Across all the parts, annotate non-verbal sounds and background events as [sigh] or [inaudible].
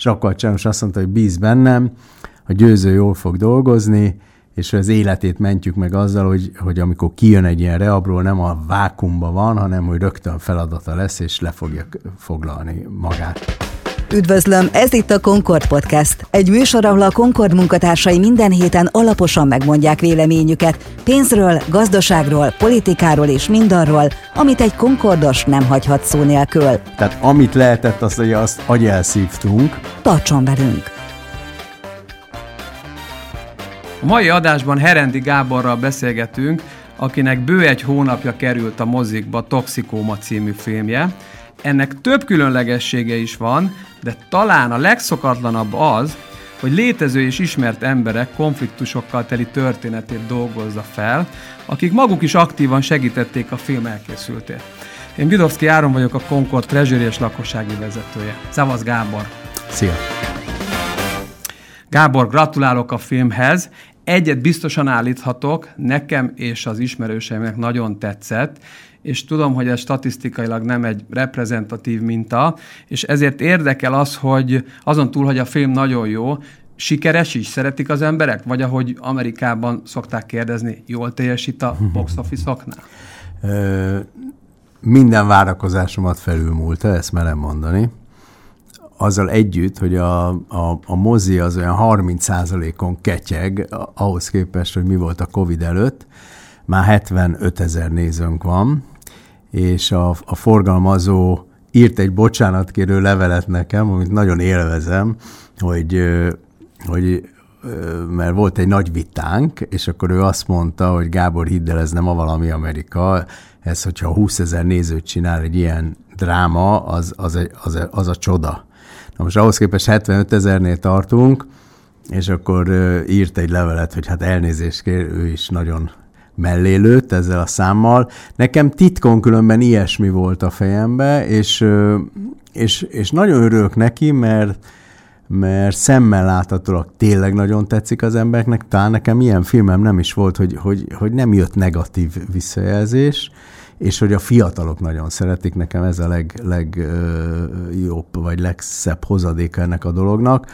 és akkor csános azt mondta, hogy bíz bennem, a győző jól fog dolgozni, és az életét mentjük meg azzal, hogy, hogy amikor kijön egy ilyen reabról, nem a vákumba van, hanem hogy rögtön feladata lesz, és le fogja foglalni magát. Üdvözlöm, ez itt a Concord Podcast. Egy műsor, ahol a Concord munkatársai minden héten alaposan megmondják véleményüket pénzről, gazdaságról, politikáról és mindarról, amit egy Concordos nem hagyhat szó nélkül. Tehát amit lehetett, azt, hogy azt agyelszívtunk. Tartson velünk! A mai adásban Herendi Gáborral beszélgetünk, akinek bő egy hónapja került a mozikba Toxikóma című filmje. Ennek több különlegessége is van, de talán a legszokatlanabb az, hogy létező és ismert emberek konfliktusokkal teli történetét dolgozza fel, akik maguk is aktívan segítették a film elkészültét. Én Bidovszki Áron vagyok a Concord Treasury és lakossági vezetője. Szavasz Gábor! Szia! Gábor, gratulálok a filmhez. Egyet biztosan állíthatok, nekem és az ismerőseimnek nagyon tetszett, és tudom, hogy ez statisztikailag nem egy reprezentatív minta, és ezért érdekel az, hogy azon túl, hogy a film nagyon jó, sikeres is, szeretik az emberek? Vagy ahogy Amerikában szokták kérdezni, jól teljesít a [laughs] box office-oknál? minden várakozásomat felülmúlta, ezt merem mondani azzal együtt, hogy a, a, a mozi az olyan 30%-on ketyeg, ahhoz képest, hogy mi volt a Covid előtt, már 75 ezer nézőnk van, és a, a forgalmazó írt egy bocsánatkérő levelet nekem, amit nagyon élvezem, hogy, hogy mert volt egy nagy vitánk, és akkor ő azt mondta, hogy Gábor, hidd el, ez nem a valami Amerika, ez, hogyha 20 ezer nézőt csinál egy ilyen dráma, az, az, az, az, az a csoda. Na most ahhoz képest 75 ezernél tartunk, és akkor írt egy levelet, hogy hát elnézést kér, ő is nagyon mellélőtt ezzel a számmal. Nekem titkon különben ilyesmi volt a fejembe, és, és, és nagyon örülök neki, mert, mert szemmel láthatólag tényleg nagyon tetszik az embereknek. Talán nekem ilyen filmem nem is volt, hogy, hogy, hogy nem jött negatív visszajelzés, és hogy a fiatalok nagyon szeretik, nekem ez a legjobb, leg, leg vagy legszebb hozadéka ennek a dolognak,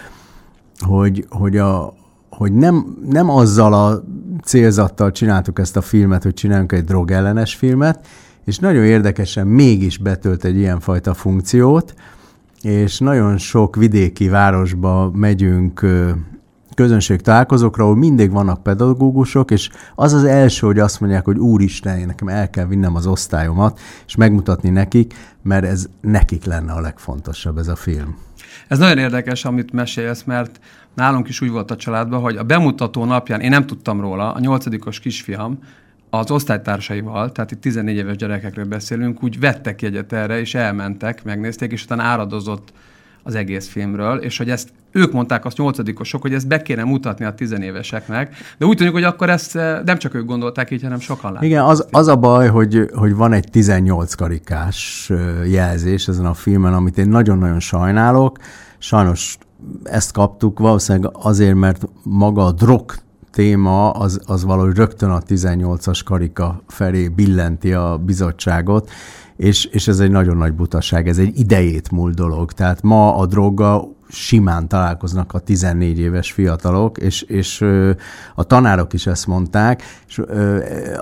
hogy, hogy, a, hogy nem, nem azzal a célzattal csináltuk ezt a filmet, hogy csináljunk egy drogellenes filmet, és nagyon érdekesen mégis betölt egy ilyenfajta funkciót, és nagyon sok vidéki városba megyünk közönség találkozókra, ahol mindig vannak pedagógusok, és az az első, hogy azt mondják, hogy úristen, én nekem el kell vinnem az osztályomat, és megmutatni nekik, mert ez nekik lenne a legfontosabb ez a film. Ez nagyon érdekes, amit mesélsz, mert nálunk is úgy volt a családban, hogy a bemutató napján, én nem tudtam róla, a nyolcadikos kisfiam az osztálytársaival, tehát itt 14 éves gyerekekről beszélünk, úgy vettek jegyet erre, és elmentek, megnézték, és utána áradozott az egész filmről, és hogy ezt ők mondták azt nyolcadikosok, hogy ezt be kéne mutatni a tizenéveseknek, de úgy tűnik, hogy akkor ezt eh, nem csak ők gondolták így, hanem sokan látták. Igen, az, az a baj, hogy, hogy van egy 18 karikás eh, jelzés ezen a filmen, amit én nagyon-nagyon sajnálok. Sajnos ezt kaptuk valószínűleg azért, mert maga a drog téma az, az valahogy rögtön a 18-as karika felé billenti a bizottságot, és, és ez egy nagyon nagy butaság, ez egy idejét múlt dolog. Tehát ma a droga simán találkoznak a 14 éves fiatalok, és, és a tanárok is ezt mondták, és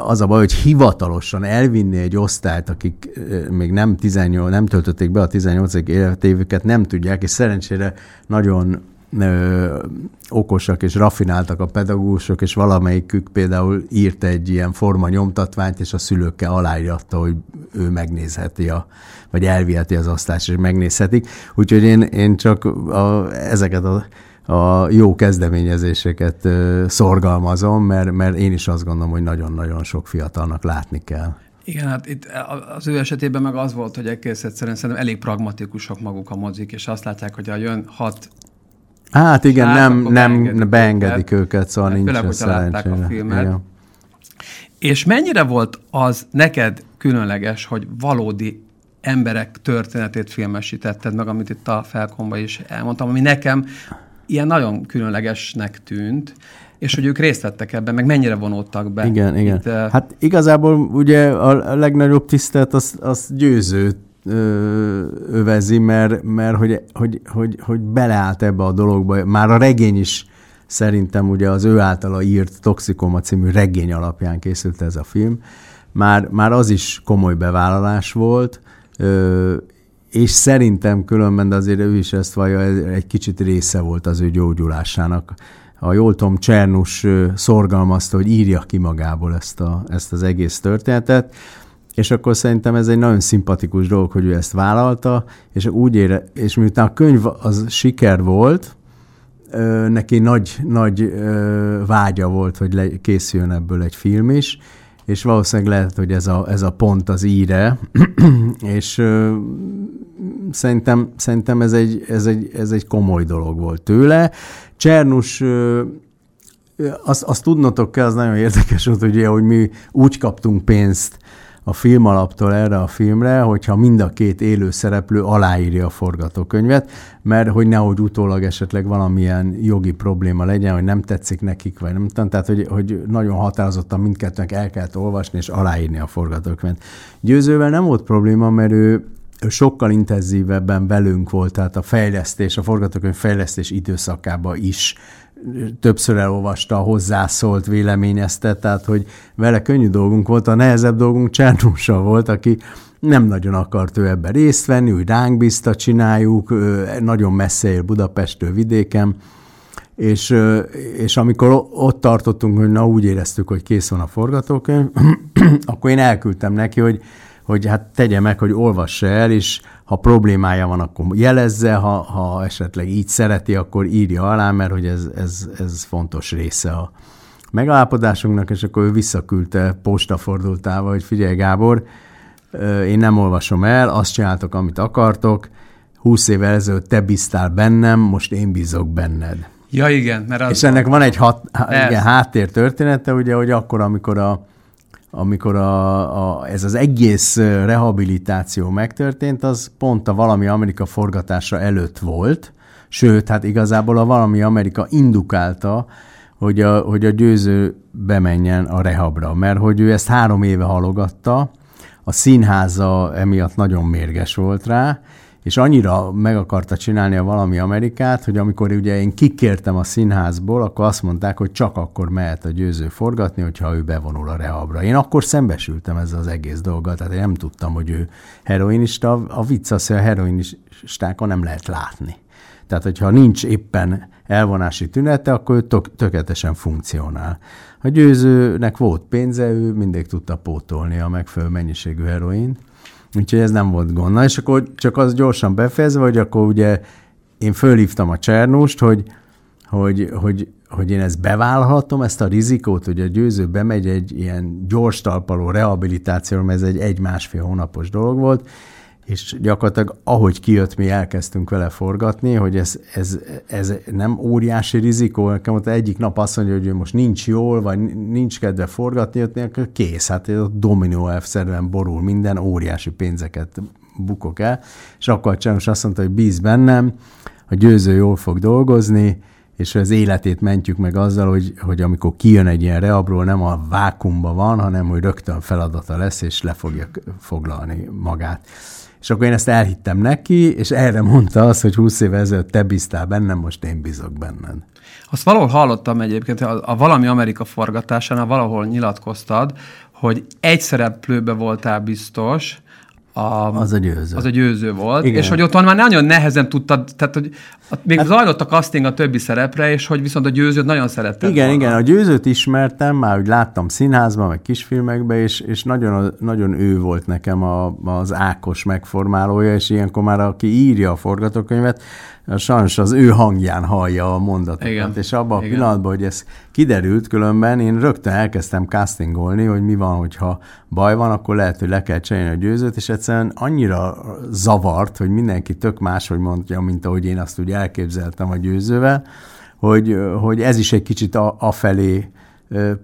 az a baj, hogy hivatalosan elvinni egy osztályt, akik még nem, 18, nem töltötték be a 18. életévüket, nem tudják, és szerencsére nagyon ö, okosak és rafináltak a pedagógusok, és valamelyikük például írt egy ilyen forma nyomtatványt, és a szülőkkel aláírta, hogy ő megnézheti, a, vagy elviheti az asztást, és megnézhetik. Úgyhogy én, én csak a, ezeket a a jó kezdeményezéseket szorgalmazom, mert, mert én is azt gondolom, hogy nagyon-nagyon sok fiatalnak látni kell. Igen, hát itt az ő esetében meg az volt, hogy egész egyszerűen szerintem elég pragmatikusok maguk a mozik, és azt látják, hogy a jön hat Hát igen, hát, nem, nem beengedik, beengedik őket, őket szóval hát, nincs Főleg, látták a filmet. Igen. És mennyire volt az neked különleges, hogy valódi emberek történetét filmesítetted meg, amit itt a felkomba is elmondtam, ami nekem ilyen nagyon különlegesnek tűnt, és hogy ők részt vettek ebben, meg mennyire vonódtak be. Igen, igen. Itt, hát igazából ugye a legnagyobb tisztelt az, az győző övezi, mert, mert hogy, hogy, hogy, hogy beleállt ebbe a dologba. Már a regény is szerintem ugye az ő általa írt Toxikoma című regény alapján készült ez a film. Már, már az is komoly bevállalás volt, és szerintem különben, de azért ő is ezt vallja, egy kicsit része volt az ő gyógyulásának. Ha jól tudom, Csernus szorgalmazta, hogy írja ki magából ezt, a, ezt az egész történetet, és akkor szerintem ez egy nagyon szimpatikus dolog, hogy ő ezt vállalta, és úgy ére, és miután a könyv az siker volt, neki nagy, nagy vágya volt, hogy készüljön ebből egy film is, és valószínűleg lehet, hogy ez a, ez a pont az íre, [clears throat] és szerintem, szerintem ez, egy, ez, egy, ez egy komoly dolog volt tőle. Csernus, ö, azt, azt tudnotok kell, az nagyon érdekes volt, ugye, hogy mi úgy kaptunk pénzt a filmalaptól erre a filmre, hogyha mind a két élő szereplő aláírja a forgatókönyvet, mert hogy nehogy utólag esetleg valamilyen jogi probléma legyen, hogy nem tetszik nekik, vagy nem tudom, tehát hogy, hogy nagyon határozottan mindkettőnek el kellett olvasni és aláírni a forgatókönyvet. Győzővel nem volt probléma, mert ő sokkal intenzívebben velünk volt, tehát a fejlesztés, a forgatókönyv fejlesztés időszakában is többször elolvasta, hozzászólt, véleményezte, tehát hogy vele könnyű dolgunk volt, a nehezebb dolgunk Csernóssal volt, aki nem nagyon akart ő ebben részt venni, úgy ránk bízta, csináljuk, nagyon messze él Budapestől vidéken, és, és amikor ott tartottunk, hogy na úgy éreztük, hogy kész van a forgatókönyv, [clears throat] akkor én elküldtem neki, hogy, hogy hát tegye meg, hogy olvassa el, és ha problémája van, akkor jelezze, ha, ha esetleg így szereti, akkor írja alá, mert hogy ez, ez, ez fontos része a megállapodásunknak, és akkor ő visszaküldte postafordultával, hogy figyelj Gábor, én nem olvasom el, azt csináltok, amit akartok, húsz évvel ezelőtt te bíztál bennem, most én bízok benned. Ja, igen. Mert az és ennek van egy hat, igen, háttér története, ugye, hogy akkor, amikor a amikor a, a, ez az egész rehabilitáció megtörtént, az pont a Valami Amerika forgatása előtt volt, sőt, hát igazából a Valami Amerika indukálta, hogy a, hogy a győző bemenjen a rehabra, mert hogy ő ezt három éve halogatta, a színháza emiatt nagyon mérges volt rá, és annyira meg akarta csinálni a valami Amerikát, hogy amikor ugye én kikértem a színházból, akkor azt mondták, hogy csak akkor mehet a győző forgatni, hogyha ő bevonul a rehabra. Én akkor szembesültem ezzel az egész dolgot, tehát én nem tudtam, hogy ő heroinista. A vicc az, hogy a heroinistákon nem lehet látni. Tehát, hogyha nincs éppen elvonási tünete, akkor ő tök, tökéletesen funkcionál. A győzőnek volt pénze, ő mindig tudta pótolni a megfelelő mennyiségű heroint, Úgyhogy ez nem volt gond. Na, és akkor csak az gyorsan befejezve, hogy akkor ugye én fölhívtam a Csernust, hogy, hogy, hogy, hogy én ezt bevállalhatom, ezt a rizikót, hogy a győző bemegy egy ilyen gyors talpaló rehabilitációra, mert ez egy egy-másfél hónapos dolog volt, és gyakorlatilag ahogy kijött, mi elkezdtünk vele forgatni, hogy ez, ez, ez nem óriási rizikó, nekem ott egyik nap azt mondja, hogy most nincs jól, vagy nincs kedve forgatni, ott akkor kész, hát ott dominó szerűen borul minden, óriási pénzeket bukok el, és akkor Csános azt mondta, hogy bíz bennem, a győző jól fog dolgozni, és az életét mentjük meg azzal, hogy, hogy amikor kijön egy ilyen reabról, nem a vákumba van, hanem hogy rögtön feladata lesz, és le fogja foglalni magát. És akkor én ezt elhittem neki, és erre mondta azt, hogy 20 éve ezelőtt te bíztál bennem, most én bízok benned. Azt valahol hallottam egyébként, a, a Valami Amerika forgatásánál valahol nyilatkoztad, hogy egy szereplőbe voltál biztos, a, az a győző. Az a győző volt, Igen. és hogy ott már nagyon nehezen tudtad, tehát hogy még hát, zajlott a casting a többi szerepre, és hogy viszont a győzőt nagyon szerettem. Igen, volna. igen, a győzőt ismertem, már úgy láttam színházban, meg kisfilmekben, és, és nagyon, nagyon ő volt nekem a, az Ákos megformálója, és ilyenkor már aki írja a forgatókönyvet, sajnos az ő hangján hallja a mondatokat, Igen. és abban a Igen. pillanatban, hogy ez kiderült különben, én rögtön elkezdtem castingolni, hogy mi van, hogyha baj van, akkor lehet, hogy le kell cserélni a győzőt, és egyszerűen annyira zavart, hogy mindenki tök más, hogy mondja, mint ahogy én azt úgy elképzeltem a győzővel, hogy, hogy ez is egy kicsit a, afelé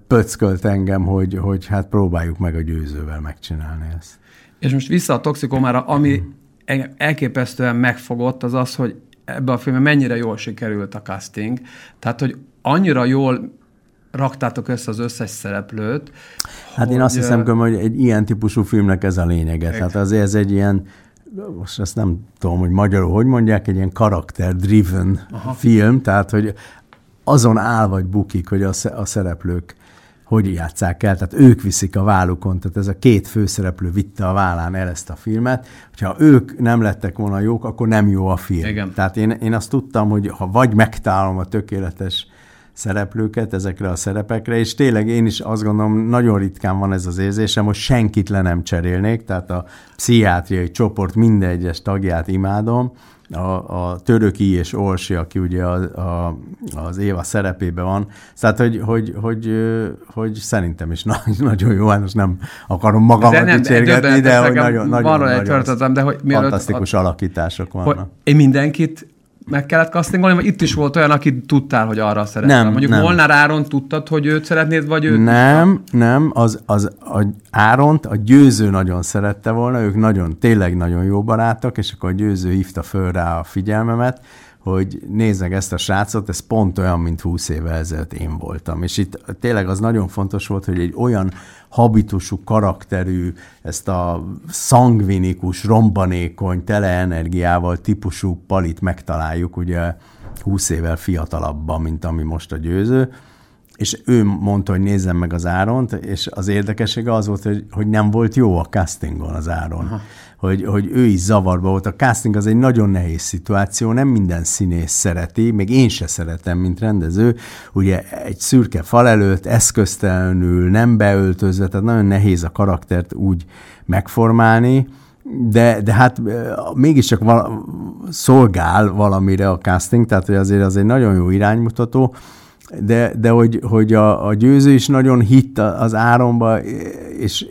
pöckölt engem, hogy, hogy hát próbáljuk meg a győzővel megcsinálni ezt. És most vissza a toxikomára, ami elképesztően megfogott, az az, hogy ebbe a filmben mennyire jól sikerült a casting. Tehát, hogy annyira jól raktátok össze az összes szereplőt. Hát hogy, én azt hiszem, hogy egy ilyen típusú filmnek ez a lényege. Tehát azért ez egy ilyen most ezt nem tudom, hogy magyarul hogy mondják, egy ilyen karakter-driven film, tehát hogy azon áll vagy bukik, hogy a, a szereplők hogy játsszák el, tehát ők viszik a vállukon, tehát ez a két főszereplő vitte a vállán el ezt a filmet, hogyha ők nem lettek volna jók, akkor nem jó a film. Igen. Tehát én, én azt tudtam, hogy ha vagy megtalálom a tökéletes szereplőket ezekre a szerepekre, és tényleg én is azt gondolom, nagyon ritkán van ez az érzésem, hogy senkit le nem cserélnék, tehát a pszichiátriai csoport minden egyes tagját imádom, a, a Töröki és Orsi, aki ugye a, a, az Éva szerepében van. Tehát, hogy, hogy, hogy, hogy szerintem is [laughs] nagyon jó, hát most nem akarom magamat nem, dicsérgetni, de hogy nagyon, nagyon, nagyon de hogy fantasztikus a, alakítások vannak. Hogy én mindenkit meg kellett castingolni, vagy itt is volt olyan, aki tudtál, hogy arra szeretnél? Nem, Mondjuk nem. Molnár Áron tudtad, hogy őt szeretnéd, vagy őt? Nem, tudtad? nem, az, az a Áront a győző nagyon szerette volna, ők nagyon, tényleg nagyon jó barátok, és akkor a győző hívta föl rá a figyelmemet, hogy nézzek ezt a srácot, ez pont olyan, mint 20 évvel ezelőtt én voltam. És itt tényleg az nagyon fontos volt, hogy egy olyan habitusú, karakterű, ezt a szangvinikus, rombanékony, tele energiával típusú palit megtaláljuk, ugye 20 évvel fiatalabban, mint ami most a győző, és ő mondta, hogy nézzem meg az Áront, és az érdekessége az volt, hogy, hogy nem volt jó a castingon az Áron. Aha hogy, hogy ő is zavarba volt. A casting az egy nagyon nehéz szituáció, nem minden színész szereti, még én se szeretem, mint rendező. Ugye egy szürke fal előtt, eszköztelenül, nem beöltözve, tehát nagyon nehéz a karaktert úgy megformálni, de, de hát mégiscsak vala, szolgál valamire a casting, tehát hogy azért az egy nagyon jó iránymutató, de, de hogy, hogy a, a győző is nagyon hitt az áromba, és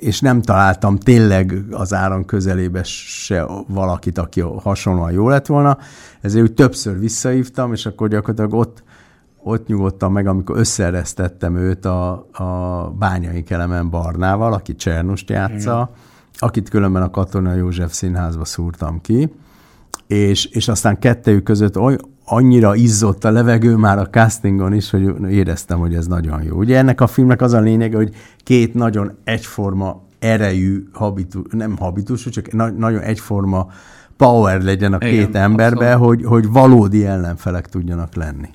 és nem találtam tényleg az áron közelébe se valakit, aki hasonlóan jó lett volna, ezért úgy többször visszahívtam, és akkor gyakorlatilag ott, ott nyugodtam meg, amikor összeresztettem őt a, a Bányai Kelemen Barnával, aki Csernust játsza, Igen. akit különben a Katona József színházba szúrtam ki, és, és aztán kettőjük között oly, annyira izzott a levegő már a castingon is, hogy éreztem, hogy ez nagyon jó. Ugye ennek a filmnek az a lényege, hogy két nagyon egyforma erejű habitus, nem habitus, csak na- nagyon egyforma power legyen a Igen, két emberbe, hogy, hogy valódi ellenfelek tudjanak lenni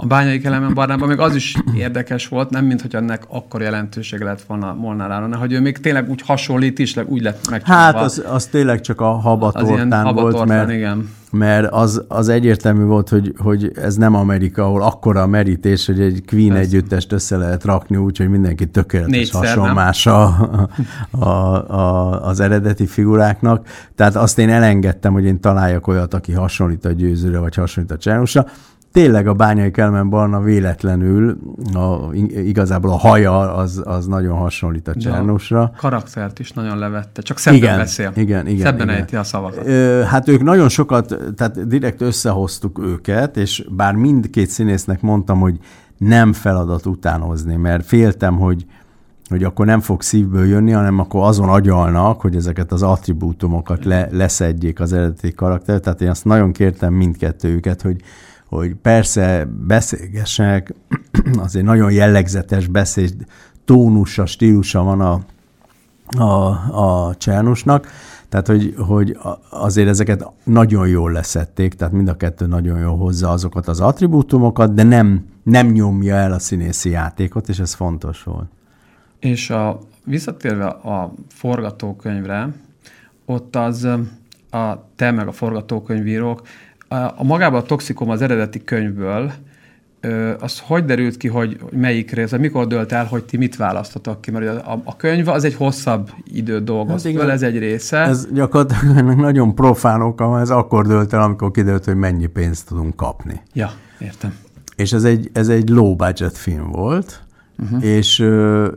a bányai kelemen barnában még az is érdekes volt, nem mint hogy ennek akkor jelentősége lett volna Molnár Áron, hogy ő még tényleg úgy hasonlít is, úgy lett meg. Hát az, az tényleg csak a habatortán volt, mert, igen. mert az, az egyértelmű volt, hogy, hogy ez nem Amerika, ahol akkora a merítés, hogy egy Queen ez. együttest össze lehet rakni úgy, hogy mindenki tökéletes hasonlás a, a, a, az eredeti figuráknak. Tehát azt én elengedtem, hogy én találjak olyat, aki hasonlít a győzőre, vagy hasonlít a Csernusra tényleg a bányai kelmen barna véletlenül, a, igazából a haja az, az nagyon hasonlít a Csernusra. A karaktert is nagyon levette, csak szebben igen, beszél. Igen, igen. Szebben igen. ejti a szavakat. Ö, hát ők nagyon sokat, tehát direkt összehoztuk őket, és bár mindkét színésznek mondtam, hogy nem feladat utánozni, mert féltem, hogy hogy akkor nem fog szívből jönni, hanem akkor azon agyalnak, hogy ezeket az attribútumokat le, leszedjék az eredeti karakter. Tehát én azt nagyon kértem mindkettőjüket, hogy hogy persze beszélgessenek, [clears throat] azért nagyon jellegzetes beszéd, tónusa, stílusa van a, a, a Csernusnak, tehát hogy, hogy azért ezeket nagyon jól leszették, tehát mind a kettő nagyon jól hozza azokat az attribútumokat, de nem, nem nyomja el a színészi játékot, és ez fontos volt. És a, visszatérve a forgatókönyvre, ott az a te meg a forgatókönyvírók a magában a toxikom az eredeti könyvből, az hogy derült ki, hogy melyik rész, mikor dölt el, hogy ti mit választotok ki? Mert a, a könyv az egy hosszabb időt dolgoz hát föl, ez egy része. Ez gyakorlatilag nagyon profán oka, ez akkor dölt el, amikor kiderült, hogy mennyi pénzt tudunk kapni. Ja, értem. És ez egy, ez egy low budget film volt, uh-huh. és,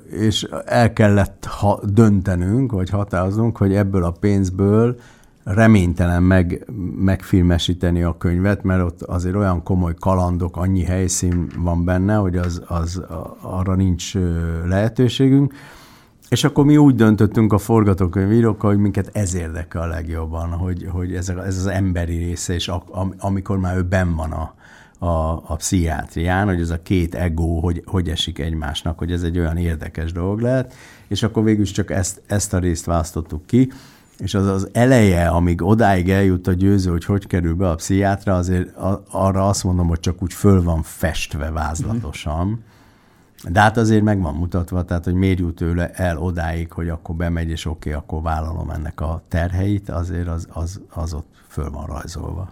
és el kellett ha, döntenünk, vagy határoznunk, hogy ebből a pénzből reménytelen meg, megfilmesíteni a könyvet, mert ott azért olyan komoly kalandok, annyi helyszín van benne, hogy az, az arra nincs lehetőségünk. És akkor mi úgy döntöttünk a forgatókönyvírókkal, hogy minket ez érdekel a legjobban, hogy, hogy ez, ez az emberi része, és a, amikor már ő benn van a, a, a pszichiátrián, hogy ez a két ego, hogy, hogy esik egymásnak, hogy ez egy olyan érdekes dolog lehet, és akkor végül csak ezt, ezt a részt választottuk ki, és az az eleje, amíg odáig eljut a győző, hogy hogy kerül be a pszichiátra, azért arra azt mondom, hogy csak úgy föl van festve vázlatosan. De hát azért meg van mutatva, tehát hogy miért jut tőle el odáig, hogy akkor bemegy, és oké, okay, akkor vállalom ennek a terheit, azért az, az, az ott föl van rajzolva.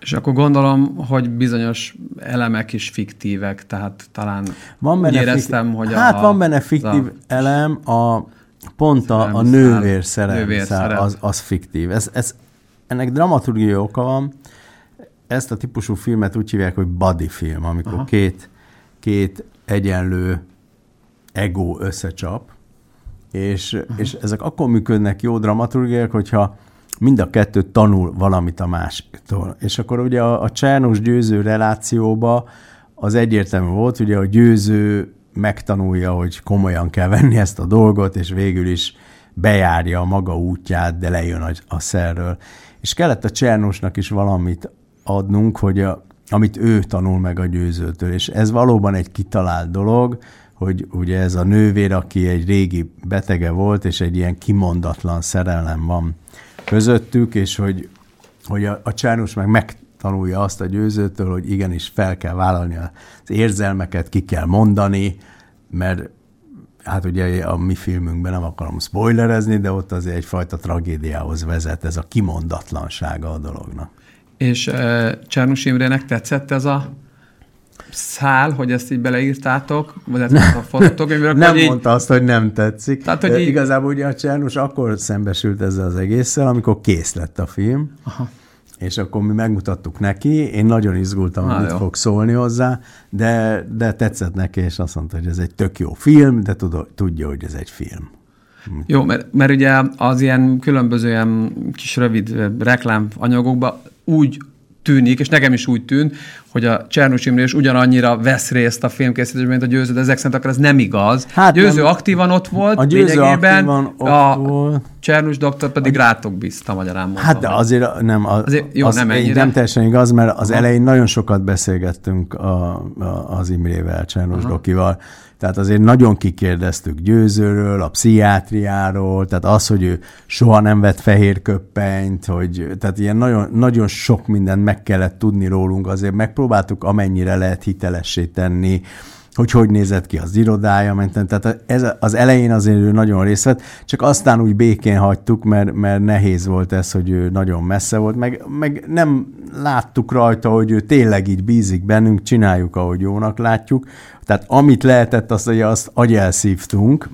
És akkor gondolom, hogy bizonyos elemek is fiktívek, tehát talán van benne éreztem, fiktív, hogy Hát a, van benne fiktív a, elem, a pont a, a nővér szerelem, az, az fiktív. Ez, ez, ennek dramaturgiai oka van. Ezt a típusú filmet úgy hívják, hogy body film, amikor Aha. két, két egyenlő ego összecsap, és, és ezek akkor működnek jó dramaturgiák, hogyha mind a kettő tanul valamit a másiktól. És akkor ugye a, a Csernus győző relációba az egyértelmű volt, ugye a győző megtanulja, hogy komolyan kell venni ezt a dolgot, és végül is bejárja a maga útját, de lejön a, a szerről. És kellett a Csernusnak is valamit adnunk, hogy a, amit ő tanul meg a győzőtől, és ez valóban egy kitalált dolog, hogy ugye ez a nővér, aki egy régi betege volt, és egy ilyen kimondatlan szerelem van közöttük, és hogy, hogy a, a Csernus meg megtanulja azt a győzőtől, hogy igenis fel kell vállalni az érzelmeket, ki kell mondani, mert hát ugye a mi filmünkben nem akarom spoilerezni, de ott azért egyfajta tragédiához vezet ez a kimondatlansága a dolognak. És uh, Csernus Imrének tetszett ez a szál, hogy ezt így beleírtátok, vagy ezt [laughs] a fotókönyvről? nem így... mondta azt, hogy nem tetszik. Tehát, hogy így... Igazából ugye a Csernus akkor szembesült ezzel az egésszel, amikor kész lett a film, Aha. És akkor mi megmutattuk neki, én nagyon izgultam, hogy mit jó. fog szólni hozzá, de, de tetszett neki, és azt mondta, hogy ez egy tök jó film, de tudja, hogy ez egy film. Jó, mert, mert ugye az ilyen különböző ilyen kis rövid reklámanyagokban úgy tűnik, és nekem is úgy tűnt, hogy a Csernus Imre ugyanannyira vesz részt a filmkészítésben, mint a győző, de ezek szerint akkor ez nem igaz. Hát győző nem, aktívan ott volt, a győző lényegében, ott a volt. Csernus doktor pedig a... rátok bízta, magyarán mondva. Hát de azért nem, a, azért, jó, az nem, ennyire. nem teljesen igaz, mert az Aha. elején nagyon sokat beszélgettünk a, a, az Imrével, Csernus Aha. dokival, tehát azért nagyon kikérdeztük Győzőről, a pszichiátriáról, tehát az, hogy ő soha nem vett fehér köppenyt, hogy, tehát ilyen nagyon, nagyon sok mindent meg kellett tudni rólunk, azért megpróbáltuk amennyire lehet hitelessé tenni, hogy hogy nézett ki az irodája, menten. tehát ez az elején azért ő nagyon részt vett, csak aztán úgy békén hagytuk, mert, mert nehéz volt ez, hogy ő nagyon messze volt, meg, meg nem láttuk rajta, hogy ő tényleg így bízik bennünk, csináljuk, ahogy jónak látjuk, tehát amit lehetett, azt, hogy azt agyelszívtunk,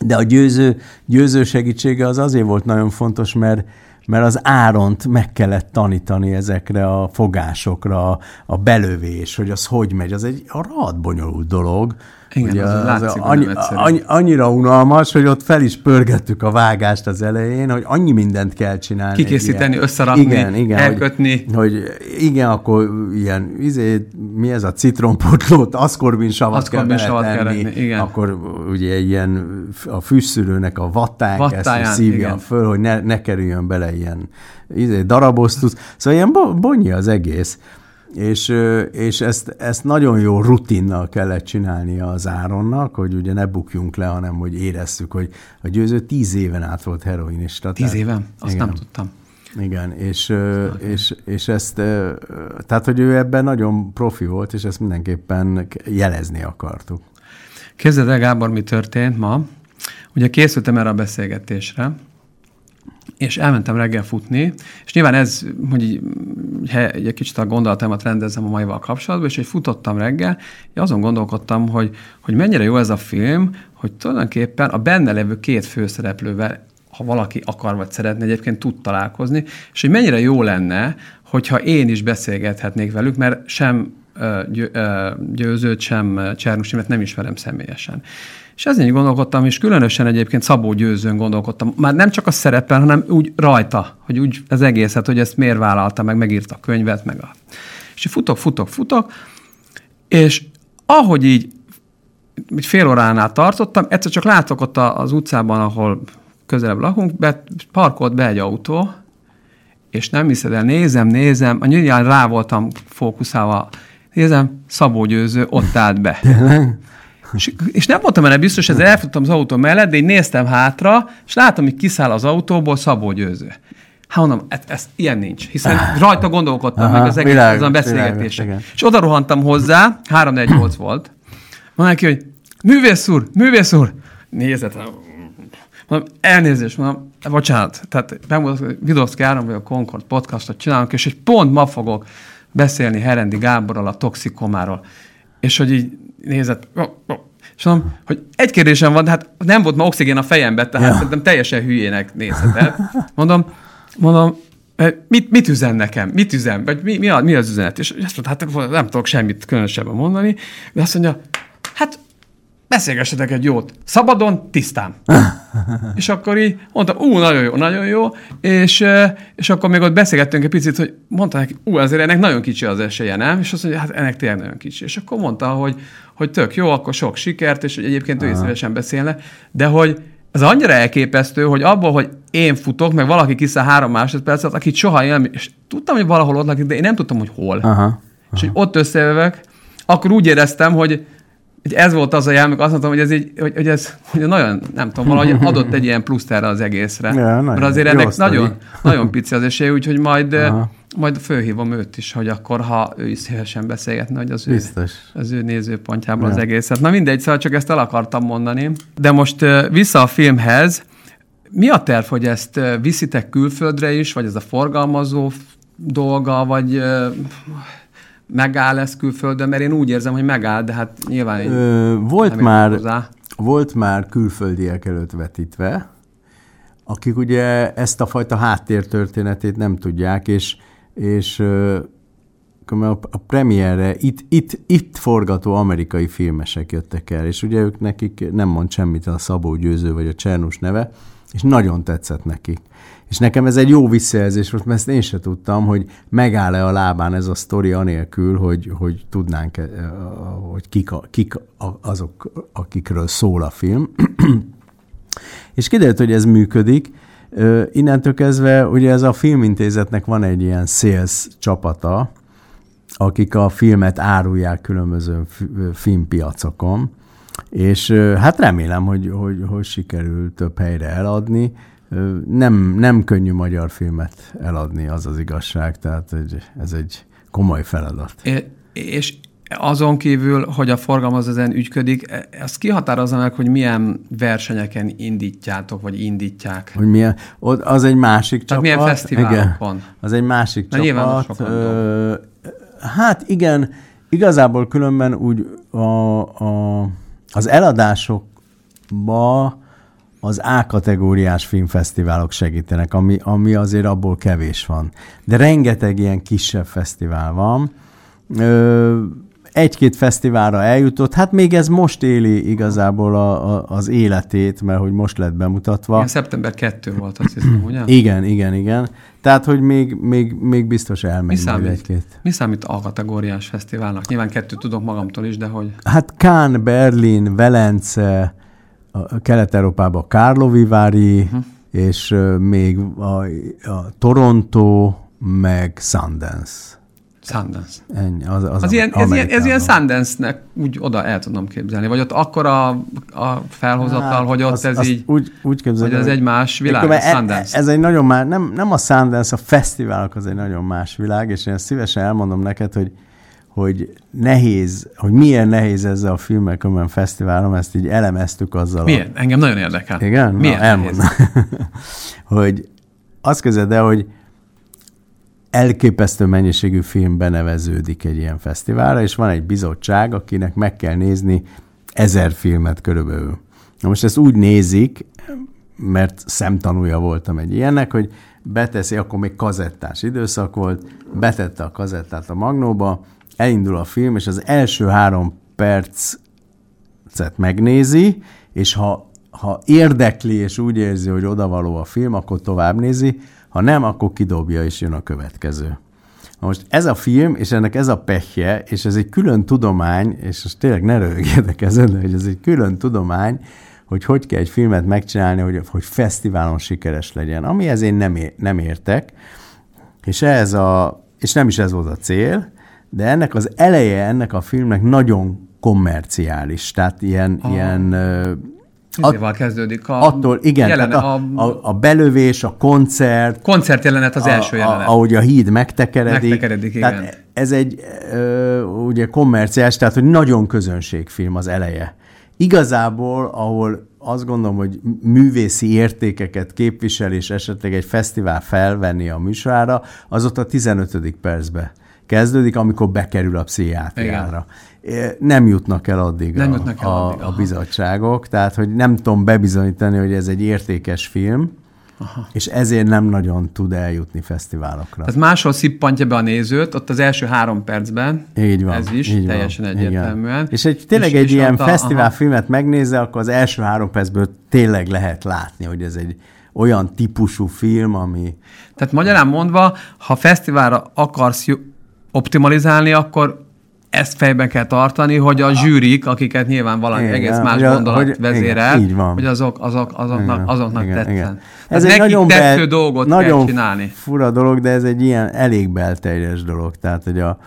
de a győző, győző segítsége az azért volt nagyon fontos, mert, mert az Áront meg kellett tanítani ezekre a fogásokra, a belövés, hogy az hogy megy. Az egy rohadt bonyolult dolog, igen, Ugye, az, az látszik, annyi, annyi, annyira unalmas, hogy ott fel is pörgettük a vágást az elején, hogy annyi mindent kell csinálni. Kikészíteni, ilyen, összerakni, igen, igen, elkötni. Hogy, hogy igen, akkor ilyen, izé, mi ez a citronpotlót, aszkorbin savat kell beletenni, kell igen. akkor ugye ilyen a fűszülőnek a vattáján, vattáján ezt szívja igen. föl, hogy ne, ne kerüljön bele ilyen izé, darabosztusz. Szóval ilyen bonyi az egész és, és ezt, ezt nagyon jó rutinnal kellett csinálnia az Áronnak, hogy ugye ne bukjunk le, hanem hogy érezzük, hogy a győző tíz éven át volt heroinista. Tíz tehát, éven? Azt igen. nem tudtam. Igen, és, és, és ezt, tehát, hogy ő ebben nagyon profi volt, és ezt mindenképpen jelezni akartuk. Képzeld el, Gábor, mi történt ma. Ugye készültem erre a beszélgetésre, és elmentem reggel futni, és nyilván ez, hogy így, egy kicsit a gondolatomat rendezem a maival kapcsolatban, és hogy futottam reggel, és azon gondolkodtam, hogy, hogy mennyire jó ez a film, hogy tulajdonképpen a benne levő két főszereplővel ha valaki akar vagy szeretne, egyébként tud találkozni, és hogy mennyire jó lenne, hogyha én is beszélgethetnék velük, mert sem győzőt, sem Csernus nem ismerem személyesen. És ezen gondolkodtam, és különösen egyébként Szabó Győzőn gondolkodtam. Már nem csak a szerepel, hanem úgy rajta, hogy úgy az egészet, hogy ezt miért vállalta, meg megírta a könyvet, meg a... És futok, futok, futok, és ahogy így egy fél óránál tartottam, egyszer csak látok ott az utcában, ahol közelebb lakunk, be, parkolt be egy autó, és nem hiszed el, nézem, nézem, a nyilván rá voltam fókuszálva, nézem, Szabó Győző ott állt be. És, és nem voltam benne biztos, ezzel elfutottam az autó mellett, de így néztem hátra, és látom, hogy kiszáll az autóból Szabó Győző. Hát mondom, ez, ez ilyen nincs, hiszen rajta gondolkodtam Aha, meg az egész világos, azon beszélgetésen. És oda rohantam hozzá, 3-4-8 volt. Mondom neki, hogy művész úr, művész úr, nézett, mondom, elnézést, mondom, bocsánat, tehát bemutatok, Vidovszki Áram, vagy a Concord podcastot csinálunk, és hogy pont ma fogok beszélni Herendi Gáborral, a toxikomáról. És hogy így nézett, és mondom, hogy egy kérdésem van, de hát nem volt ma oxigén a fejembe, tehát Ja. szerintem teljesen hülyének nézhetett. Mondom, mondom, "Eh, mit, mit üzen nekem? Mit üzen? Vagy mi, mi, a, mi az üzenet? És azt mondta, hát nem tudok semmit különösebben mondani, de azt mondja, hát beszélgessetek egy jót. Szabadon, tisztán. [laughs] és akkor így mondtam, ú, nagyon jó, nagyon jó, és, és akkor még ott beszélgettünk egy picit, hogy mondta neki, ú, azért ennek nagyon kicsi az esélye, nem? És azt mondja, hát ennek tényleg nagyon kicsi. És akkor mondta, hogy, hogy tök jó, akkor sok sikert, és hogy egyébként ő is szívesen beszélne, de hogy ez annyira elképesztő, hogy abból, hogy én futok, meg valaki kiszáll három másodpercet, akit soha én, és tudtam, hogy valahol ott lakik, de én nem tudtam, hogy hol. Aha. És hogy ott összejövök, akkor úgy éreztem, hogy hogy ez volt az a jel, amikor azt mondtam, hogy ez így, hogy, hogy ez hogy nagyon, nem tudom, valahogy adott egy ilyen pluszt erre az egészre. Ja, Mert azért ennek sztori. nagyon, nagyon pici az esély, úgyhogy majd, Aha. majd fölhívom őt is, hogy akkor, ha ő is szívesen beszélgetne, hogy az ő, Biztos. az ő nézőpontjából az Ja. egészet. Na mindegy, szóval csak ezt el akartam mondani. De most vissza a filmhez. Mi a terv, hogy ezt viszitek külföldre is, vagy ez a forgalmazó dolga, vagy megáll ez külföldön? Mert én úgy érzem, hogy megáll, de hát nyilván Ö, volt, már, hozzá. volt már külföldiek előtt vetítve, akik ugye ezt a fajta háttértörténetét nem tudják, és, és a premierre itt, itt, itt forgató amerikai filmesek jöttek el, és ugye ők nekik nem mond semmit a Szabó Győző vagy a Csernus neve, és nagyon tetszett nekik. És nekem ez egy jó visszajelzés volt, mert ezt én se tudtam, hogy megáll-e a lábán ez a sztori anélkül, hogy, hogy tudnánk, eh, hogy kik, a, kik azok, akikről szól a film. [clears throat] És kiderült, hogy ez működik. Innentől kezdve ugye ez a filmintézetnek van egy ilyen sales csapata, akik a filmet árulják különböző filmpiacokon, és hát remélem, hogy, hogy, hogy sikerül több helyre eladni. Nem, nem könnyű magyar filmet eladni, az az igazság, tehát egy, ez egy komoly feladat. É- És azon kívül, hogy a forgalmaz ezen ügyködik, ezt kihatározza meg, hogy milyen versenyeken indítjátok, vagy indítják. Hogy milyen, az egy másik Tehát csapat. milyen fesztiválokon? az egy másik Na, csapat. Ö, hát igen, igazából különben úgy a, a, az eladásokba az A-kategóriás filmfesztiválok segítenek, ami, ami azért abból kevés van. De rengeteg ilyen kisebb fesztivál van. Ö, egy-két fesztiválra eljutott, hát még ez most éli igazából a, a, az életét, mert hogy most lett bemutatva. Igen, szeptember 2 volt, azt hiszem, ugye? [clears throat] Igen, igen, igen. Tehát, hogy még, még, még biztos Mi elmegy majd számít, egy-két. mi számít A-kategóriás fesztiválnak? Nyilván kettőt tudok magamtól is, de hogy... Hát Cannes, Berlin, Velence, a Kelet-Európában Karlovivári, Mhm. uh-huh. és ö, még a, a Toronto, meg Sundance. Sundance. Ennyi, az, az, Az ilyen, ez, ilyen, ez ilyen. Sundance-nek úgy oda el tudom képzelni. Vagy ott akkora a felhozattal, hogy ott azt- ez azt így, Úgy, úgy képzelem, hogy ez egy más világ, Akkor, e- Sundance. Ez egy nagyon más, nem, nem a Sundance, a fesztiválok az egy nagyon más világ, és én szívesen elmondom neked, hogy hogy nehéz, hogy milyen nehéz ezzel a filmmel különben fesztiválom, ezt így elemeztük azzal. Milyen? Engem nagyon érdekel. A... Igen? Milyen Na, elmondom. [laughs] hogy azt kezded el, hogy elképesztő mennyiségű film beneveződik egy ilyen fesztiválra, és van egy bizottság, akinek meg kell nézni ezer filmet körülbelül. Na most ezt úgy nézik, mert szemtanúja voltam egy ilyennek, hogy beteszi, akkor még kazettás időszak volt, betette a kazettát a magnóba, elindul a film, és az első három percet megnézi, és ha, ha érdekli, és úgy érzi, hogy odavaló a film, akkor tovább nézi, ha nem, akkor kidobja, és jön a következő. Na most ez a film, és ennek ez a pehje, és ez egy külön tudomány, és most tényleg ne röhögjetek ezen, de hogy ez egy külön tudomány, hogy hogy kell egy filmet megcsinálni, hogy, hogy fesztiválon sikeres legyen, amihez én nem, é- nem értek, és ez a, és nem is ez volt a cél, de ennek az eleje ennek a filmnek nagyon kommerciális, tehát ilyen, Ah. ilyen At, kezdődik a attól, igen, jelenet, tehát a, a, a belövés, a koncert, koncertjelenet az első a, jelenet. A, ahogy a híd megtekeredik. Megtekeredik, igen. Tehát ez egy ö, ugye kommerciális, tehát hogy nagyon közönségfilm az eleje. Igazából, ahol azt gondolom, hogy művészi értékeket képvisel, és esetleg egy fesztivál felvenni a műsorára, az ott a 15. percbe kezdődik, amikor bekerül a pszichiátriára. Nem jutnak el addig, Nem a, jutnak el a, addig, a aha. bizottságok, tehát hogy nem tudom bebizonyítani, hogy ez egy értékes film, Aha. és ezért nem nagyon tud eljutni fesztiválokra. Tehát máshol szippantja be a nézőt, ott az első három percben. Így van. Ez is, így teljesen van, egyértelműen. Igen. És egy, tényleg És- egy és ilyen a- fesztiválfilmet megnézze, akkor az első három percből tényleg lehet látni, hogy ez egy olyan típusú film, ami... Tehát magyarán mondva, ha fesztiválra akarsz optimalizálni, akkor ezt fejben kell tartani, hogy a zsűrik, akiket nyilván valami Igen, egész más hogy gondolat hogy- vezérel, igen, van. hogy azok, azok, azoknak, Igen, azoknak igen, tetszen. igen. Ez egy nagyon tetsző bel- dolgot nagyon kell csinálni. fura dolog, de ez egy ilyen elég belterjes dolog. Tehát, hogy a,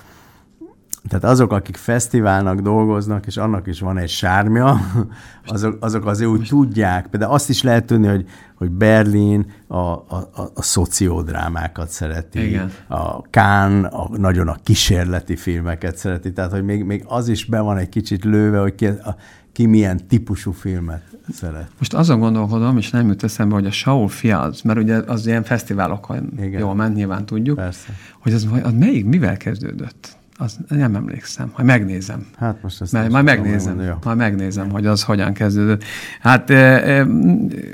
tehát azok, akik fesztiválnak dolgoznak, és annak is van egy sármja, [laughs] azok, azok azért úgy tudják. Például azt is lehet tudni, hogy, hogy Berlin a, a, a, a szociodrámákat szereti, Igen. a Kán a, nagyon a kísérleti filmeket szereti, tehát hogy még, még az is be van egy kicsit lőve, hogy ki, a, ki milyen típusú filmet szeret. Most azon gondolkodom, és nem jut eszembe, hogy a Saul Fiaz, mert ugye az ilyen fesztiválokon Igen. jól ment, nyilván tudjuk, Persze. hogy az, az melyik, mivel kezdődött? Az nem emlékszem, majd megnézem. Hát most ezt nem majd megnézem, megmondani, jó. majd megnézem, hogy az hogyan kezdődött. Hát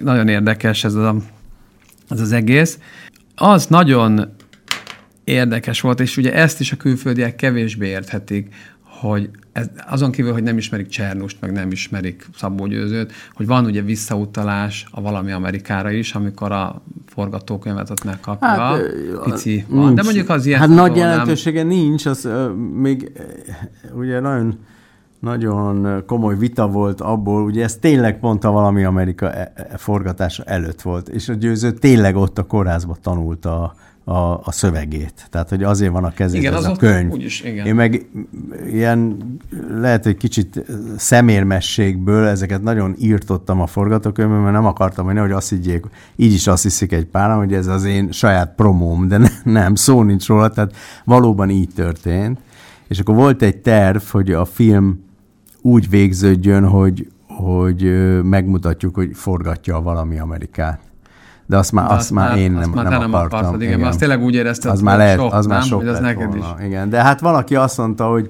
nagyon érdekes ez, a, ez az egész. Az nagyon érdekes volt, és ugye ezt is a külföldiek kevésbé érthetik, hogy ez, azon kívül, hogy nem ismerik Csernust, meg nem ismerik Szabó Győzőt, hogy van ugye visszautalás a valami Amerikára is, amikor a forgatókönyvet ott megkapja. Hát, Pici nincs. van. De mondjuk az ilyen Hát nagy szempontból nem- jelentősége nincs, az ö, még ugye nagyon nagyon komoly vita volt abból, ugye ez tényleg pont a valami Amerika e- e- forgatása előtt volt, és a győző tényleg ott a kórházba tanulta a, a, a szövegét. Tehát, hogy azért van a kezében Igen, ez az a könyv. úgyis, igen. Én meg ilyen, lehet, hogy kicsit szemérmességből ezeket nagyon írtottam a forgatókönyvben, mert nem akartam, hogy nehogy azt higgyék, így is azt hiszik egy páran, hogy ez az én saját promóm, de ne, nem, szó nincs róla, tehát valóban így történt. És akkor volt egy terv, hogy a film úgy végződjön, hogy, hogy megmutatjuk, hogy forgatja valami Amerikát. De azt már, De azt már én azt nem, már nem nem akartam. akartad, igen, mert azt tényleg úgy érezted, az hogy már lehet, sok, az már nem? sok Hogy az neked volna. Igen, de hát valaki azt mondta, hogy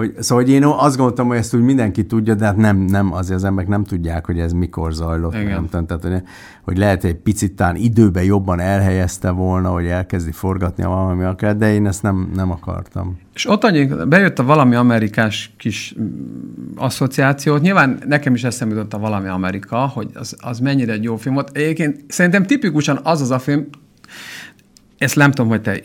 hogy, szóval, hogy én azt gondoltam, hogy ezt úgy mindenki tudja, de hát nem, nem azért az emberek nem tudják, hogy ez mikor zajlott. Igen. Nem tudom, tehát, hogy, hogy lehet, hogy egy picit talán időben jobban elhelyezte volna, hogy elkezdi forgatni a valami akár, de én ezt nem, nem akartam. És ott annyi, bejött a valami amerikás kis mm, asszociációt. Nyilván nekem is eszembe jutott a valami Amerika, hogy az, az mennyire egy jó film volt. Egyébként szerintem tipikusan az az a film, ezt nem tudom, hogy te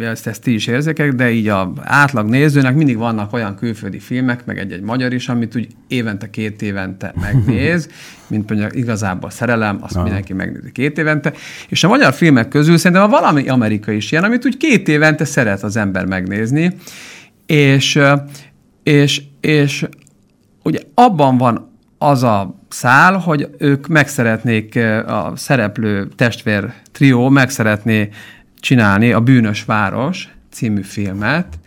ezt, ezt ti is érzékek, de így a átlag nézőnek mindig vannak olyan külföldi filmek, meg egy-egy magyar is, amit úgy évente, két évente megnéz, [laughs] mint például igazából szerelem, azt Aha. mindenki megnézi két évente. És a magyar filmek közül szerintem a valami Amerika is ilyen, amit úgy két évente szeret az ember megnézni, és, és, és ugye abban van az a szál, hogy ők megszeretnék, a szereplő testvér trió megszeretné csinálni a Bűnös Város című filmet,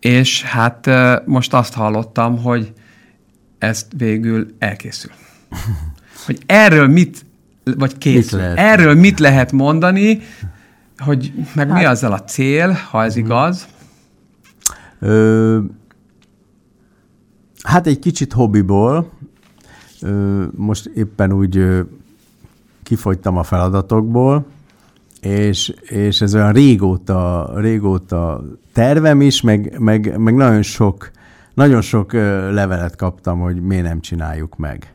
és hát most azt hallottam, hogy ezt végül elkészül. [laughs] Hogy erről mit, vagy készül, Mit lehet? erről mit lehet mondani, hogy meg hát, mi azzal a cél, ha ez igaz, Ö, hát egy kicsit hobbiból, ö, most éppen úgy ö, kifogytam a feladatokból, és, és ez olyan régóta, régóta tervem is, meg, meg, meg nagyon sok, nagyon sok levelet kaptam, hogy miért nem csináljuk meg.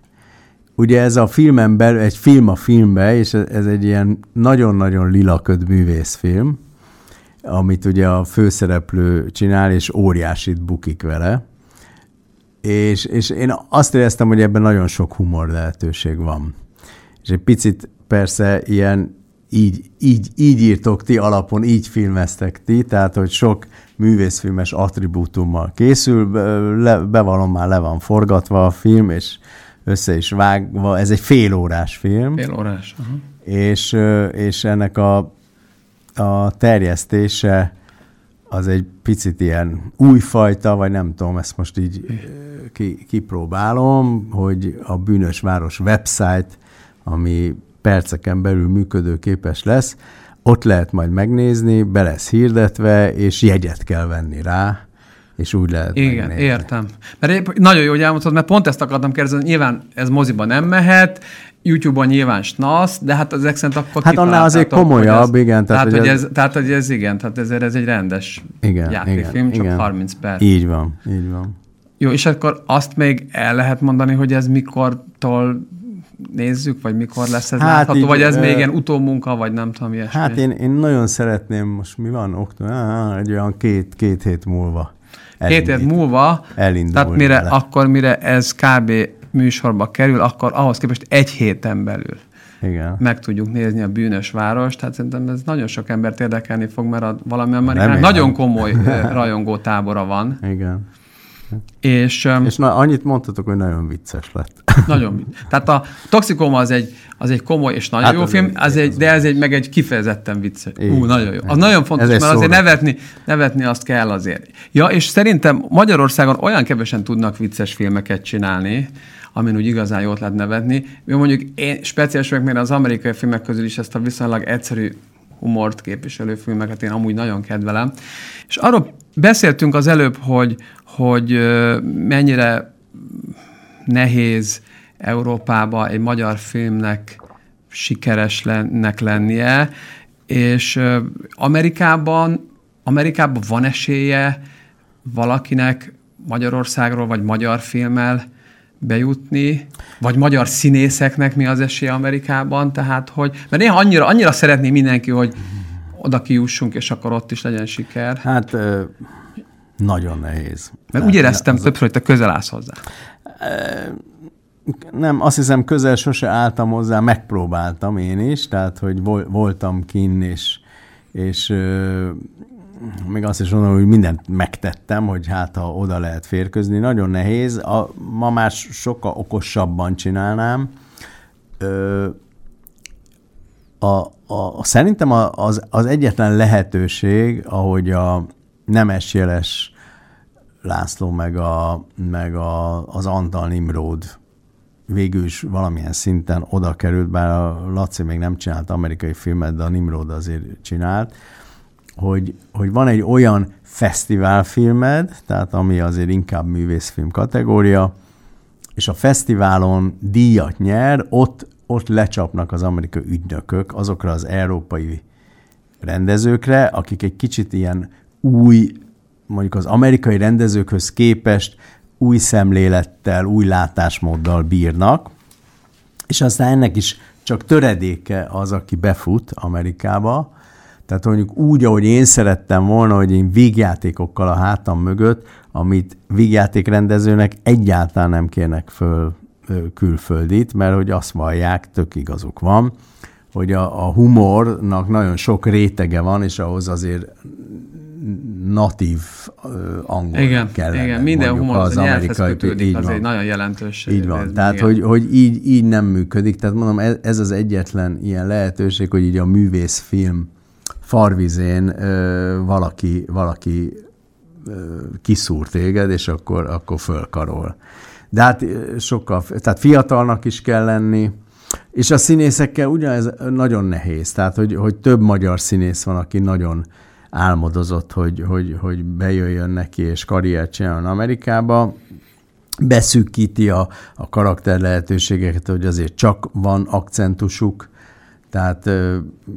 Ugye ez a filmen belül, egy film a filmbe, és ez egy ilyen nagyon-nagyon lilaköd művészfilm, amit ugye a főszereplő csinál, és óriásit bukik vele. És, és én azt éreztem, hogy ebben nagyon sok humor lehetőség van. És egy picit persze ilyen így, így, így írtok ti alapon, így filmeztek ti, tehát hogy sok művészfilmes attribútummal készül, le, bevallom már le van forgatva a film, és össze is vágva, ez egy fél órás film. Fél órás. Uh-huh. És, és ennek a, a terjesztése az egy picit ilyen újfajta, vagy nem tudom, ezt most így ki, kipróbálom, hogy a Bűnös Város website, ami perceken belül működőképes lesz, ott lehet majd megnézni, be lesz hirdetve, és jegyet kell venni rá, és úgy lehet Igen, megnézni. értem. Mert épp, nagyon jó, hogy elmondtad, mert pont ezt akartam kérdezni, nyilván ez moziba nem mehet, YouTube-on nyilván snasz, de hát ezek szerint akkor Hát annál azért komolyabb, ez, igen. Tehát, tehát, hogy ez, ez, tehát, hogy ez igen, tehát ez, ez egy rendes igen, játékfilm, igen, csak igen. 30 perc. Így van, így van. Jó, és akkor azt még el lehet mondani, hogy ez mikortól nézzük, vagy mikor lesz ez hát látható, így, vagy ez ö... még ilyen utómunka, vagy nem tudom, ilyesmi. Hát én, én nagyon szeretném, most mi van, október, egy olyan két, két hét múlva. Két hét múlva, tehát mire, akkor mire ez kb. műsorba kerül, akkor ahhoz képest egy héten belül igen. meg tudjuk nézni a bűnös város. Tehát szerintem ez nagyon sok embert érdekelni fog, mert a, valami Amerikán nagyon komoly rajongó tábora van. Igen. És, és na, annyit mondtatok, hogy nagyon vicces lett. [laughs] Nagyon vicces. Tehát a Toxikoma az egy, az egy komoly és nagyon hát jó film, az egy, de ez egy, meg egy kifejezetten vicces. Ú, nagyon jó. Az nagyon fontos, mert azért nevetni, nevetni azt kell azért. Ja, és szerintem Magyarországon olyan kevesen tudnak vicces filmeket csinálni, amin úgy igazán jót lehet nevetni. Jó, mondjuk én speciális vagyok, mert az amerikai filmek közül is ezt a viszonylag egyszerű humort képviselő filmeket én amúgy nagyon kedvelem. És arról beszéltünk az előbb, hogy, hogy mennyire nehéz Európába egy magyar filmnek sikeresnek lennie, és Amerikában, Amerikában van esélye valakinek Magyarországról vagy magyar filmmel bejutni, vagy magyar színészeknek mi az esélye Amerikában, tehát hogy, mert néha annyira, annyira szeretné mindenki, hogy oda kijussunk, és akkor ott is legyen siker. Hát nagyon nehéz. Mert Tehát úgy éreztem az... többször, hogy te közel állsz hozzá. Nem, azt hiszem közel sose álltam hozzá, megpróbáltam én is, tehát hogy voltam kinn, és, és még azt is mondom, hogy mindent megtettem, hogy hát ha oda lehet férközni. Nagyon nehéz. A, ma már sokkal okosabban csinálnám. Ö, a, a, szerintem az, az egyetlen lehetőség, ahogy a Nemes Jeles László meg, a, meg a, az Antal Nimród végül is valamilyen szinten oda került, bár a Laci még nem csinált amerikai filmet, de a Nimród azért csinált, hogy, hogy van egy olyan fesztiválfilmed, tehát ami azért inkább művészfilm kategória, és a fesztiválon díjat nyer, ott, ott lecsapnak az amerikai ügynökök azokra az európai rendezőkre, akik egy kicsit ilyen új, mondjuk az amerikai rendezőkhöz képest új szemlélettel, új látásmóddal bírnak, és aztán ennek is csak töredéke az, aki befut Amerikába, tehát mondjuk úgy, ahogy én szerettem volna, hogy én vígjátékokkal a hátam mögött, amit vígjátékrendezőnek egyáltalán nem kérnek föl külföldit, mert hogy azt vallják, tök igazuk van, hogy a, a humornak nagyon sok rétege van, és ahhoz azért natív uh, angol igen, kellene. Igen, minden humor az, az amerikai, kötődik, az van. egy nagyon jelentős. Így van, ez, tehát hogy, hogy így, így nem működik. Tehát mondom, ez, ez az egyetlen ilyen lehetőség, hogy így a művészfilm farvizén ö, valaki, valaki ö, kiszúr téged, és akkor, akkor fölkarol. De hát sokkal, tehát fiatalnak is kell lenni, és a színészekkel ugyanez nagyon nehéz. Tehát, hogy, hogy több magyar színész van, aki nagyon álmodozott, hogy, hogy, hogy bejöjjön neki és karriert csináljon Amerikába, beszűkíti a, a karakter lehetőségeket, hogy azért csak van akcentusuk, tehát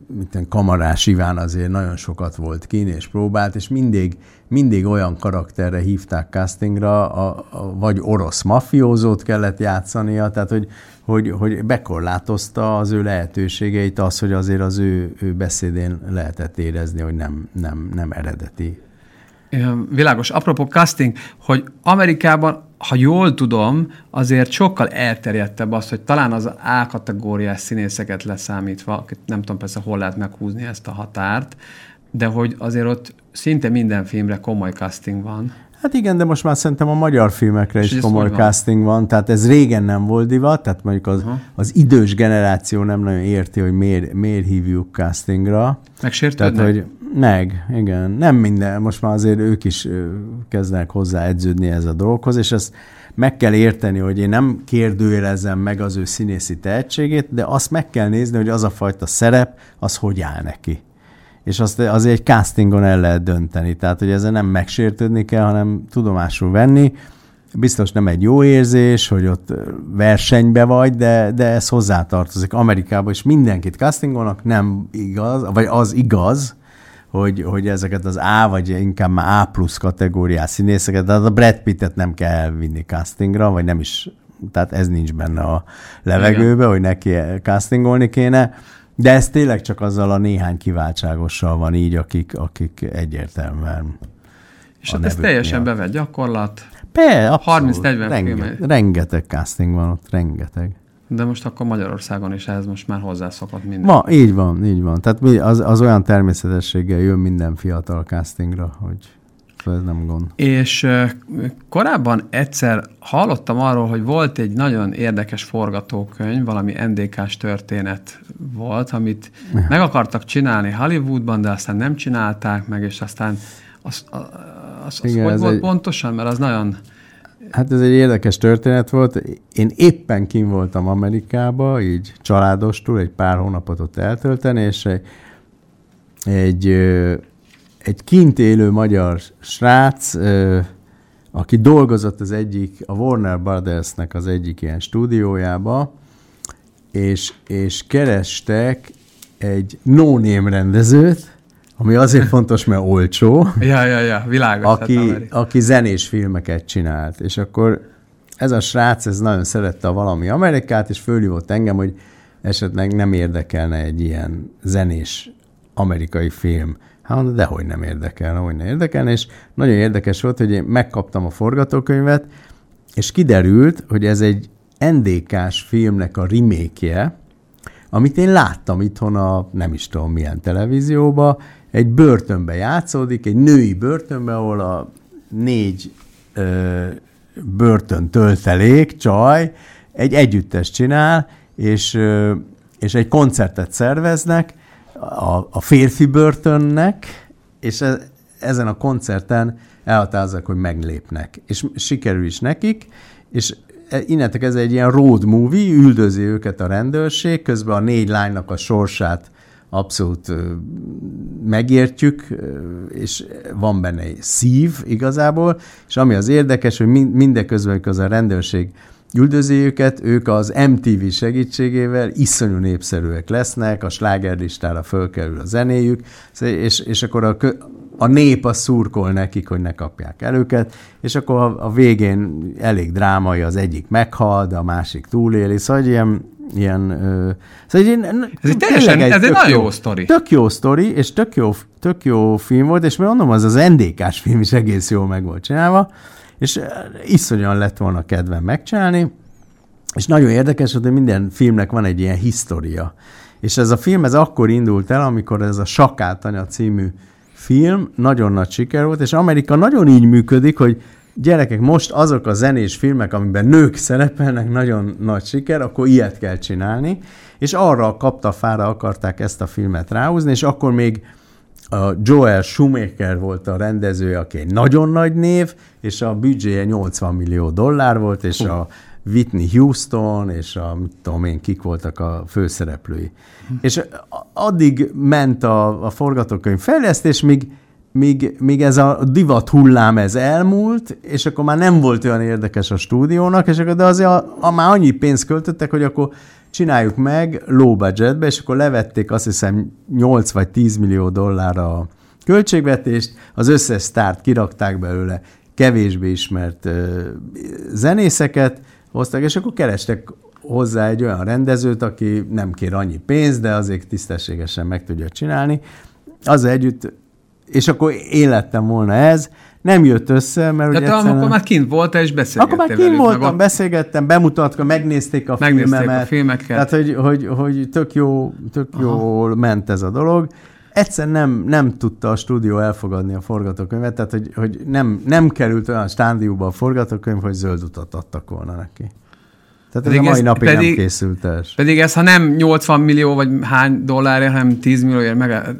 mint Kamarás Iván azért nagyon sokat volt kín és próbált, és mindig, mindig olyan karakterre hívták castingra, a, a, vagy orosz mafiózót kellett játszania, tehát hogy, hogy, hogy bekorlátozta az ő lehetőségeit az, hogy azért az ő, ő beszédén lehetett érezni, hogy nem, nem, nem eredeti. Világos. Apropó casting, hogy Amerikában ha jól tudom, azért sokkal elterjedtebb az, hogy talán az A kategóriás színészeket leszámítva, nem tudom persze hol lehet meghúzni ezt a határt, de hogy azért ott szinte minden filmre komoly casting van. Hát igen, de most már szerintem a magyar filmekre És is komoly van? casting van, tehát ez régen nem volt divat, tehát mondjuk az, az idős generáció nem nagyon érti, hogy miért, miért hívjuk castingra. Megsértődnek? Tehát, hogy meg, igen. Nem minden, most már azért ők is kezdenek hozzá edződni ez a dolgokhoz, és ezt meg kell érteni, hogy én nem kérdőjelezem meg az ő színészi tehetségét, de azt meg kell nézni, hogy az a fajta szerep, az hogy áll neki és azt azért egy castingon el lehet dönteni. Tehát, hogy ezzel nem megsértődni kell, hanem tudomásul venni. Biztos nem egy jó érzés, hogy ott versenybe vagy, de, de ez hozzátartozik. Amerikában is mindenkit castingolnak, nem igaz, vagy az igaz, hogy, hogy ezeket az A, vagy inkább már A plusz kategóriás színészeket, tehát a Brad Pittet nem kell elvinni castingra, vagy nem is, tehát ez nincs benne a levegőbe, Igen. hogy neki castingolni kéne de ez tényleg csak azzal a néhány kiváltságossal van így, akik, akik egyértelműen És hát ez teljesen miatt. bevett gyakorlat. Be, 30-40 Renge, Rengeteg casting van ott, rengeteg. De most akkor Magyarországon is ehhez most már hozzászokott minden. Ma, így van, így van. Tehát az, az olyan természetességgel jön minden fiatal castingra, hogy ez nem gond. És korábban egyszer hallottam arról, hogy volt egy nagyon érdekes forgatókönyv, valami NDK-s történet volt, amit ja. meg akartak csinálni Hollywoodban, de aztán nem csinálták meg, és aztán az, az, az, az Igen, hogy volt egy... pontosan, mert az nagyon... Hát ez egy érdekes történet volt. Én éppen kim voltam Amerikába, így családostul, egy pár hónapot ott eltölteni, és egy, egy egy kint élő magyar srác, aki dolgozott az egyik, a Warner Brothersnek az egyik ilyen stúdiójába, és, és kerestek egy no-name rendezőt, ami azért [laughs] fontos, mert olcsó. Ja, ja, ja, világos. Hát aki, hát aki zenés filmeket csinált. És akkor ez a srác, ez nagyon szerette a valami Amerikát, és fölhívott engem, hogy esetleg nem érdekelne egy ilyen zenés amerikai film. Hát, de hogy nem érdekel, hogy nem érdekel, és nagyon érdekes volt, hogy én megkaptam a forgatókönyvet, és kiderült, hogy ez egy NDK-s filmnek a remake amit én láttam itthon a nem is tudom milyen televízióba, egy börtönbe játszódik, egy női börtönbe, ahol a négy ö, börtön töltelék, csaj, egy együttes csinál, és, ö, és egy koncertet szerveznek, a, a férfi börtönnek, és e, ezen a koncerten elhatározzák, hogy meglépnek. És sikerül is nekik, és e, innentek ez egy ilyen road movie, üldözi őket a rendőrség, közben a négy lánynak a sorsát abszolút megértjük, és van benne egy szív igazából, és ami az érdekes, hogy mindeközben, az a rendőrség üldözi őket, ők az MTV segítségével iszonyú népszerűek lesznek, a slágerlistára fölkerül a zenéjük, és, és akkor a, a nép a szurkol nekik, hogy ne kapják el őket, és akkor a, a végén elég drámai, az egyik meghal, de a másik túléli, szóval ilyen, ilyen ö, szóval egy, ez egy teljesen, egy ez egy nagyon jó, jó sztori. Tök jó sztori, és tök jó, tök jó film volt, és mondom, az az NDK-s film is egész jól meg volt csinálva, és eh, iszonyan lett volna kedvem megcsinálni, és nagyon érdekes, hogy minden filmnek van egy ilyen historia. És ez a film, ez akkor indult el, amikor ez a Sakátanya című film nagyon nagy siker volt, és Amerika nagyon így működik, hogy gyerekek, most azok a zenés filmek, amiben nők [laughs] szerepelnek, nagyon nagy siker, akkor ilyet kell csinálni, és arra a kaptafára akarták ezt a filmet ráhúzni, és akkor még a Joel Schumacher volt a rendező, aki egy nagyon nagy név, és a büdzséje 80 millió dollár volt, és a Whitney Houston, és a, mit tudom én, kik voltak a főszereplői. És addig ment a, a forgatókönyv fejlesztés, míg, míg, míg ez a divat hullám ez elmúlt, és akkor már nem volt olyan érdekes a stúdiónak, és akkor de azért a, a, már annyi pénzt költöttek, hogy akkor csináljuk meg low budgetbe, és akkor levették azt hiszem 8 vagy 10 millió dollárra a költségvetést, az összes sztárt kirakták belőle, kevésbé ismert zenészeket hoztak, és akkor kerestek hozzá egy olyan rendezőt, aki nem kér annyi pénzt, de azért tisztességesen meg tudja csinálni. Az együtt, és akkor élettem volna ez, nem jött össze, mert ugye egyszerűen... akkor már kint volt és beszélgettél Akkor már kint voltam, a... beszélgettem, bemutatva, megnézték a megnézték filmemet. a filmeket. Tehát, hogy, hogy, hogy tök, jó, tök jól ment ez a dolog. Egyszer nem, nem tudta a stúdió elfogadni a forgatókönyvet, tehát hogy, hogy nem, nem került olyan stádiumba a forgatókönyv, hogy zöld utat adtak volna neki. Tehát pedig ez a mai napig pedig, nem készült el. Pedig ez, ha nem 80 millió, vagy hány dollárért, hanem 10 millióért meg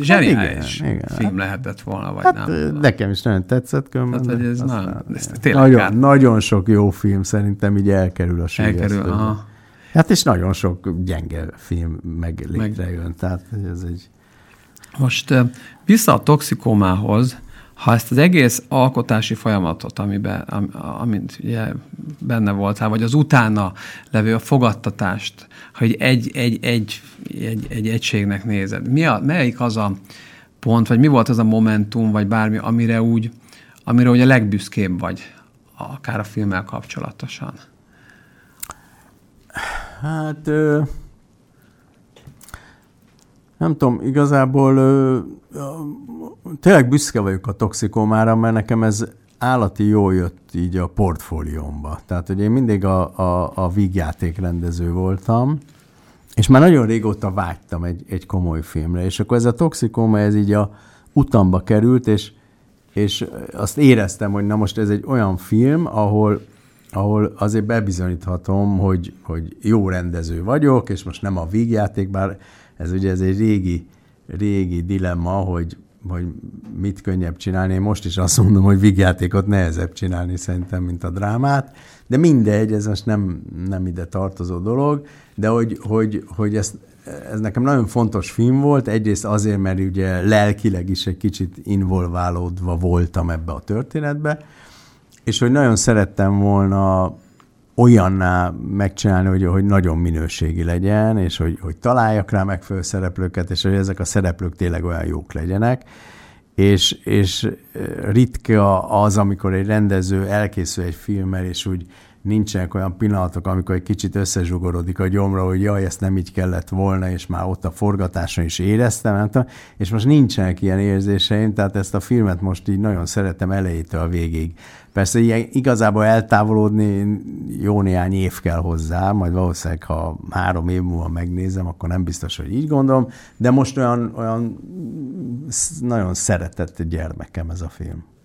zseniális hát igen, igen. film lehetett volna, vagy hát, nem. Nekem is nagyon tetszett különben. Tehát, hogy ez nagyon, ez nagyon, nagyon sok jó film szerintem így elkerül a Elkerül, aha. Hát és nagyon sok gyenge film meg létrejön, meg... tehát ez egy... Most vissza a toxikomához, ha ezt az egész alkotási folyamatot, amiben, am, amint ugye benne voltál, vagy az utána levő a fogadtatást, hogy egy, egy, egy, egy, egy egységnek nézed, mi a, melyik az a pont, vagy mi volt az a momentum, vagy bármi, amire úgy, amire úgy a legbüszkébb vagy, akár a filmmel kapcsolatosan? Hát... Ö- nem tudom, igazából ö, tényleg büszke vagyok a toxikomára, mert nekem ez állati jó jött így a portfóliómba. Tehát, hogy én mindig a, a, a vígjáték rendező voltam, és már nagyon régóta vágytam egy, egy komoly filmre, és akkor ez a toxikóma, ez így a utamba került, és, és azt éreztem, hogy na most ez egy olyan film, ahol, ahol azért bebizonyíthatom, hogy, hogy jó rendező vagyok, és most nem a vígjáték, bár ez ugye ez egy régi, régi dilemma, hogy, hogy mit könnyebb csinálni. Én most is azt mondom, hogy vígjátékot nehezebb csinálni szerintem, mint a drámát, de mindegy, ez most nem, nem ide tartozó dolog, de hogy, hogy, hogy ez, ez nekem nagyon fontos film volt, egyrészt azért, mert ugye lelkileg is egy kicsit involválódva voltam ebbe a történetbe, és hogy nagyon szerettem volna olyanná megcsinálni, hogy, hogy nagyon minőségi legyen, és hogy, hogy találjak rá megfelelő szereplőket, és hogy ezek a szereplők tényleg olyan jók legyenek. És, és ritka az, amikor egy rendező elkészül egy filmmel, és úgy nincsenek olyan pillanatok, amikor egy kicsit összezsugorodik a gyomra, hogy jaj, ezt nem így kellett volna, és már ott a forgatáson is éreztem, nem tudom, és most nincsenek ilyen érzéseim, tehát ezt a filmet most így nagyon szeretem elejétől a végig. Persze ilyen, igazából eltávolodni jó néhány év kell hozzá, majd valószínűleg, ha három év múlva megnézem, akkor nem biztos, hogy így gondolom, de most olyan, olyan nagyon szeretett gyermekem ez a film.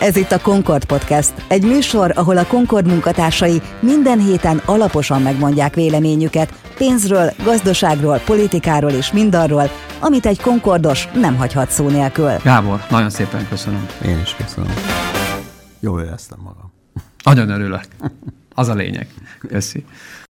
Ez itt a Concord Podcast, egy műsor, ahol a Concord munkatársai minden héten alaposan megmondják véleményüket pénzről, gazdaságról, politikáról és mindarról, amit egy Concordos nem hagyhat szó nélkül. Gábor, nagyon szépen köszönöm. Én is köszönöm. Jól éreztem magam. Nagyon örülök. Az a lényeg. Köszi.